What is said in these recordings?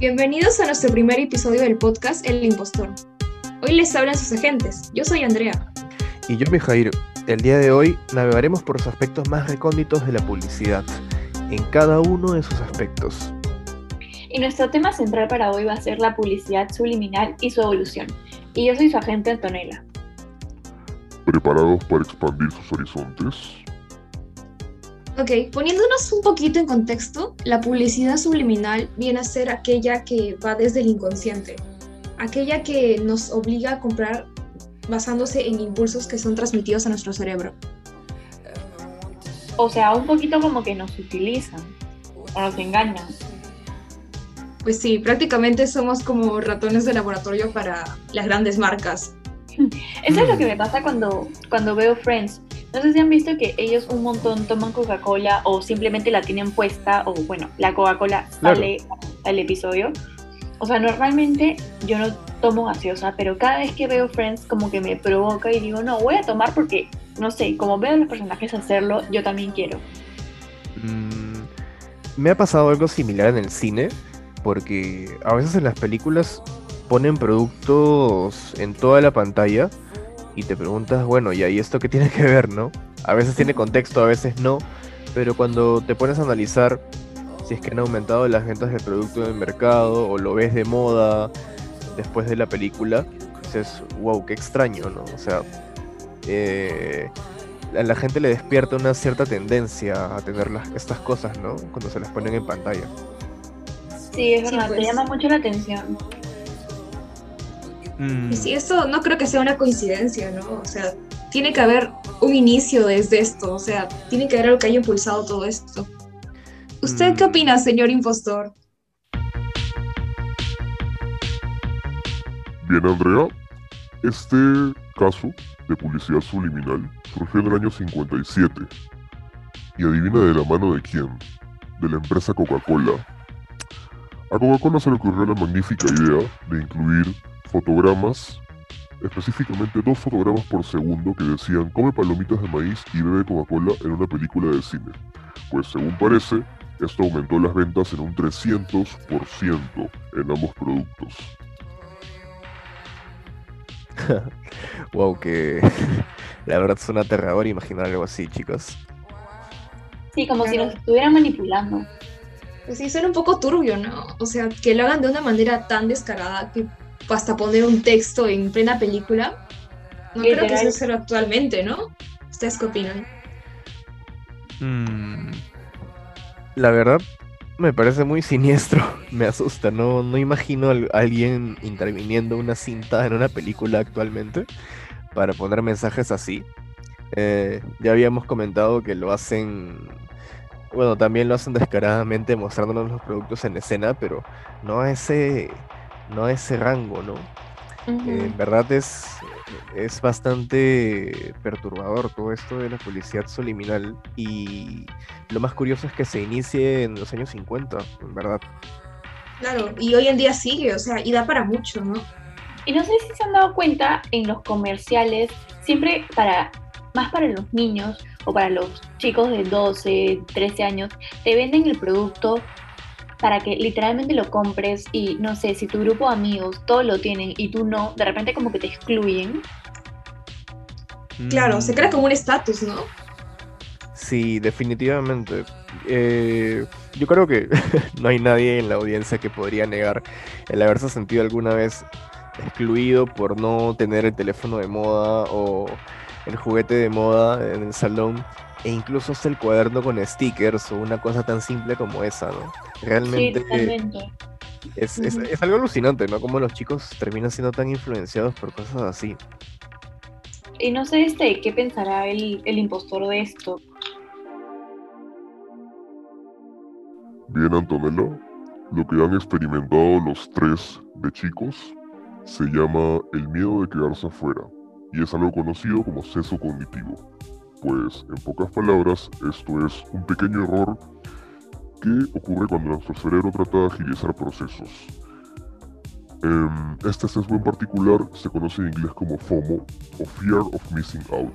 Bienvenidos a nuestro primer episodio del podcast El Impostor. Hoy les hablan sus agentes. Yo soy Andrea. Y yo, Mijair. El día de hoy navegaremos por los aspectos más recónditos de la publicidad, en cada uno de sus aspectos. Y nuestro tema central para hoy va a ser la publicidad subliminal y su evolución. Y yo soy su agente Antonella. ¿Preparados para expandir sus horizontes? Ok, poniéndonos un poquito en contexto, la publicidad subliminal viene a ser aquella que va desde el inconsciente, aquella que nos obliga a comprar basándose en impulsos que son transmitidos a nuestro cerebro. O sea, un poquito como que nos utilizan o nos engañan. Pues sí, prácticamente somos como ratones de laboratorio para las grandes marcas. Eso es lo que me pasa cuando, cuando veo Friends. No sé si han visto que ellos un montón toman Coca-Cola o simplemente la tienen puesta o bueno, la Coca-Cola sale al episodio. O sea, normalmente yo no tomo gaseosa, pero cada vez que veo Friends como que me provoca y digo, no, voy a tomar porque, no sé, como veo a los personajes hacerlo, yo también quiero. Mm, me ha pasado algo similar en el cine, porque a veces en las películas ponen productos en toda la pantalla y te preguntas, bueno, ¿y ahí esto qué tiene que ver, no? A veces tiene contexto, a veces no, pero cuando te pones a analizar si es que han aumentado las ventas del producto en el mercado o lo ves de moda después de la película, dices, wow, qué extraño, ¿no? O sea, eh, a la gente le despierta una cierta tendencia a tener estas cosas, ¿no? Cuando se las ponen en pantalla. Sí, es verdad, te pues. llama mucho la atención. Mm. Sí, eso no creo que sea una coincidencia, ¿no? O sea, tiene que haber un inicio desde esto, o sea, tiene que haber algo que haya impulsado todo esto. ¿Usted qué mm. opina, señor impostor? Bien, Andrea. Este caso de publicidad subliminal surgió en el año 57. Y adivina de la mano de quién? De la empresa Coca-Cola. A Coca-Cola se le ocurrió la magnífica idea de incluir fotogramas, específicamente dos fotogramas por segundo que decían come palomitas de maíz y bebe Coca-Cola en una película de cine. Pues según parece, esto aumentó las ventas en un 300% en ambos productos. wow, que la verdad es un aterrador imaginar algo así, chicos. Sí, como si nos estuvieran manipulando. Pues sí, suena un poco turbio, ¿no? O sea, que lo hagan de una manera tan descarada que hasta poner un texto en plena película. No creo que eso sea actualmente, ¿no? ¿Ustedes qué opinan? Mm, la verdad, me parece muy siniestro. Me asusta. No, no imagino a alguien interviniendo una cinta en una película actualmente para poner mensajes así. Eh, ya habíamos comentado que lo hacen. Bueno, también lo hacen descaradamente mostrándonos los productos en escena, pero no a ese, no a ese rango, ¿no? en verdad es, es bastante perturbador todo esto de la publicidad subliminal y lo más curioso es que se inicie en los años 50, en verdad. Claro, y hoy en día sigue, o sea, y da para mucho, ¿no? Y no sé si se han dado cuenta en los comerciales, siempre para, más para los niños o para los chicos de 12, 13 años, te venden el producto para que literalmente lo compres y no sé, si tu grupo de amigos todos lo tienen y tú no, de repente como que te excluyen. Claro, se crea como un estatus, ¿no? Sí, definitivamente. Eh, yo creo que no hay nadie en la audiencia que podría negar el haberse sentido alguna vez excluido por no tener el teléfono de moda o el juguete de moda en el salón e incluso hasta el cuaderno con stickers o una cosa tan simple como esa, ¿no? Realmente es, es, algo alucinante, ¿no? Como los chicos terminan siendo tan influenciados por cosas así. Y no sé este, qué pensará el, el impostor de esto. Bien, Antonella, lo que han experimentado los tres de chicos se llama el miedo de quedarse afuera y es algo conocido como seso cognitivo. Pues, en pocas palabras, esto es un pequeño error que ocurre cuando nuestro cerebro trata de agilizar procesos. Em, este sesgo en particular se conoce en inglés como FOMO o Fear of Missing Out.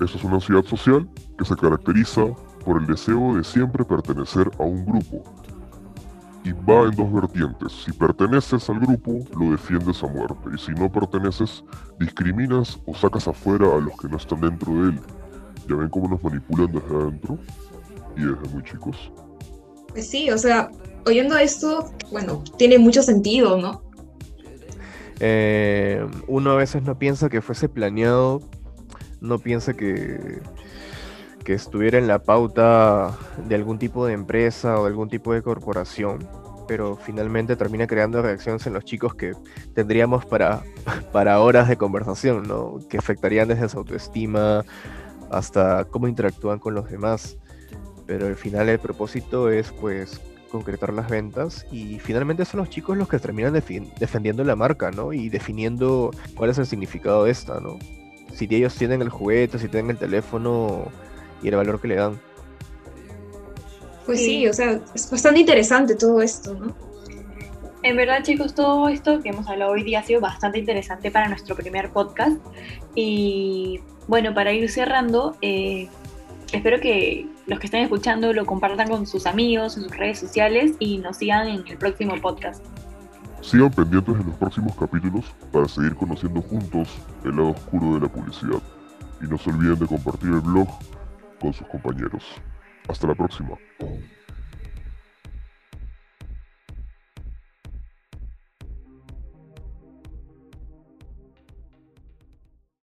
Esta es una ansiedad social que se caracteriza por el deseo de siempre pertenecer a un grupo. Y va en dos vertientes. Si perteneces al grupo, lo defiendes a muerte. Y si no perteneces, discriminas o sacas afuera a los que no están dentro de él. Ya ven cómo nos manipulan desde adentro y desde muy chicos. Pues sí, o sea, oyendo esto, bueno, tiene mucho sentido, ¿no? Eh, uno a veces no piensa que fuese planeado, no piensa que, que estuviera en la pauta de algún tipo de empresa o de algún tipo de corporación, pero finalmente termina creando reacciones en los chicos que tendríamos para, para horas de conversación, ¿no? que afectarían desde su autoestima hasta cómo interactúan con los demás. Pero al final el propósito es pues concretar las ventas y finalmente son los chicos los que terminan defendiendo la marca, ¿no? Y definiendo cuál es el significado de esta, ¿no? Si ellos tienen el juguete, si tienen el teléfono y el valor que le dan. Pues sí, o sea, es bastante interesante todo esto, ¿no? En verdad, chicos, todo esto que hemos hablado hoy día ha sido bastante interesante para nuestro primer podcast. Y bueno, para ir cerrando, eh, espero que los que estén escuchando lo compartan con sus amigos en sus redes sociales y nos sigan en el próximo podcast. Sigan pendientes de los próximos capítulos para seguir conociendo juntos el lado oscuro de la publicidad. Y no se olviden de compartir el blog con sus compañeros. Hasta la próxima.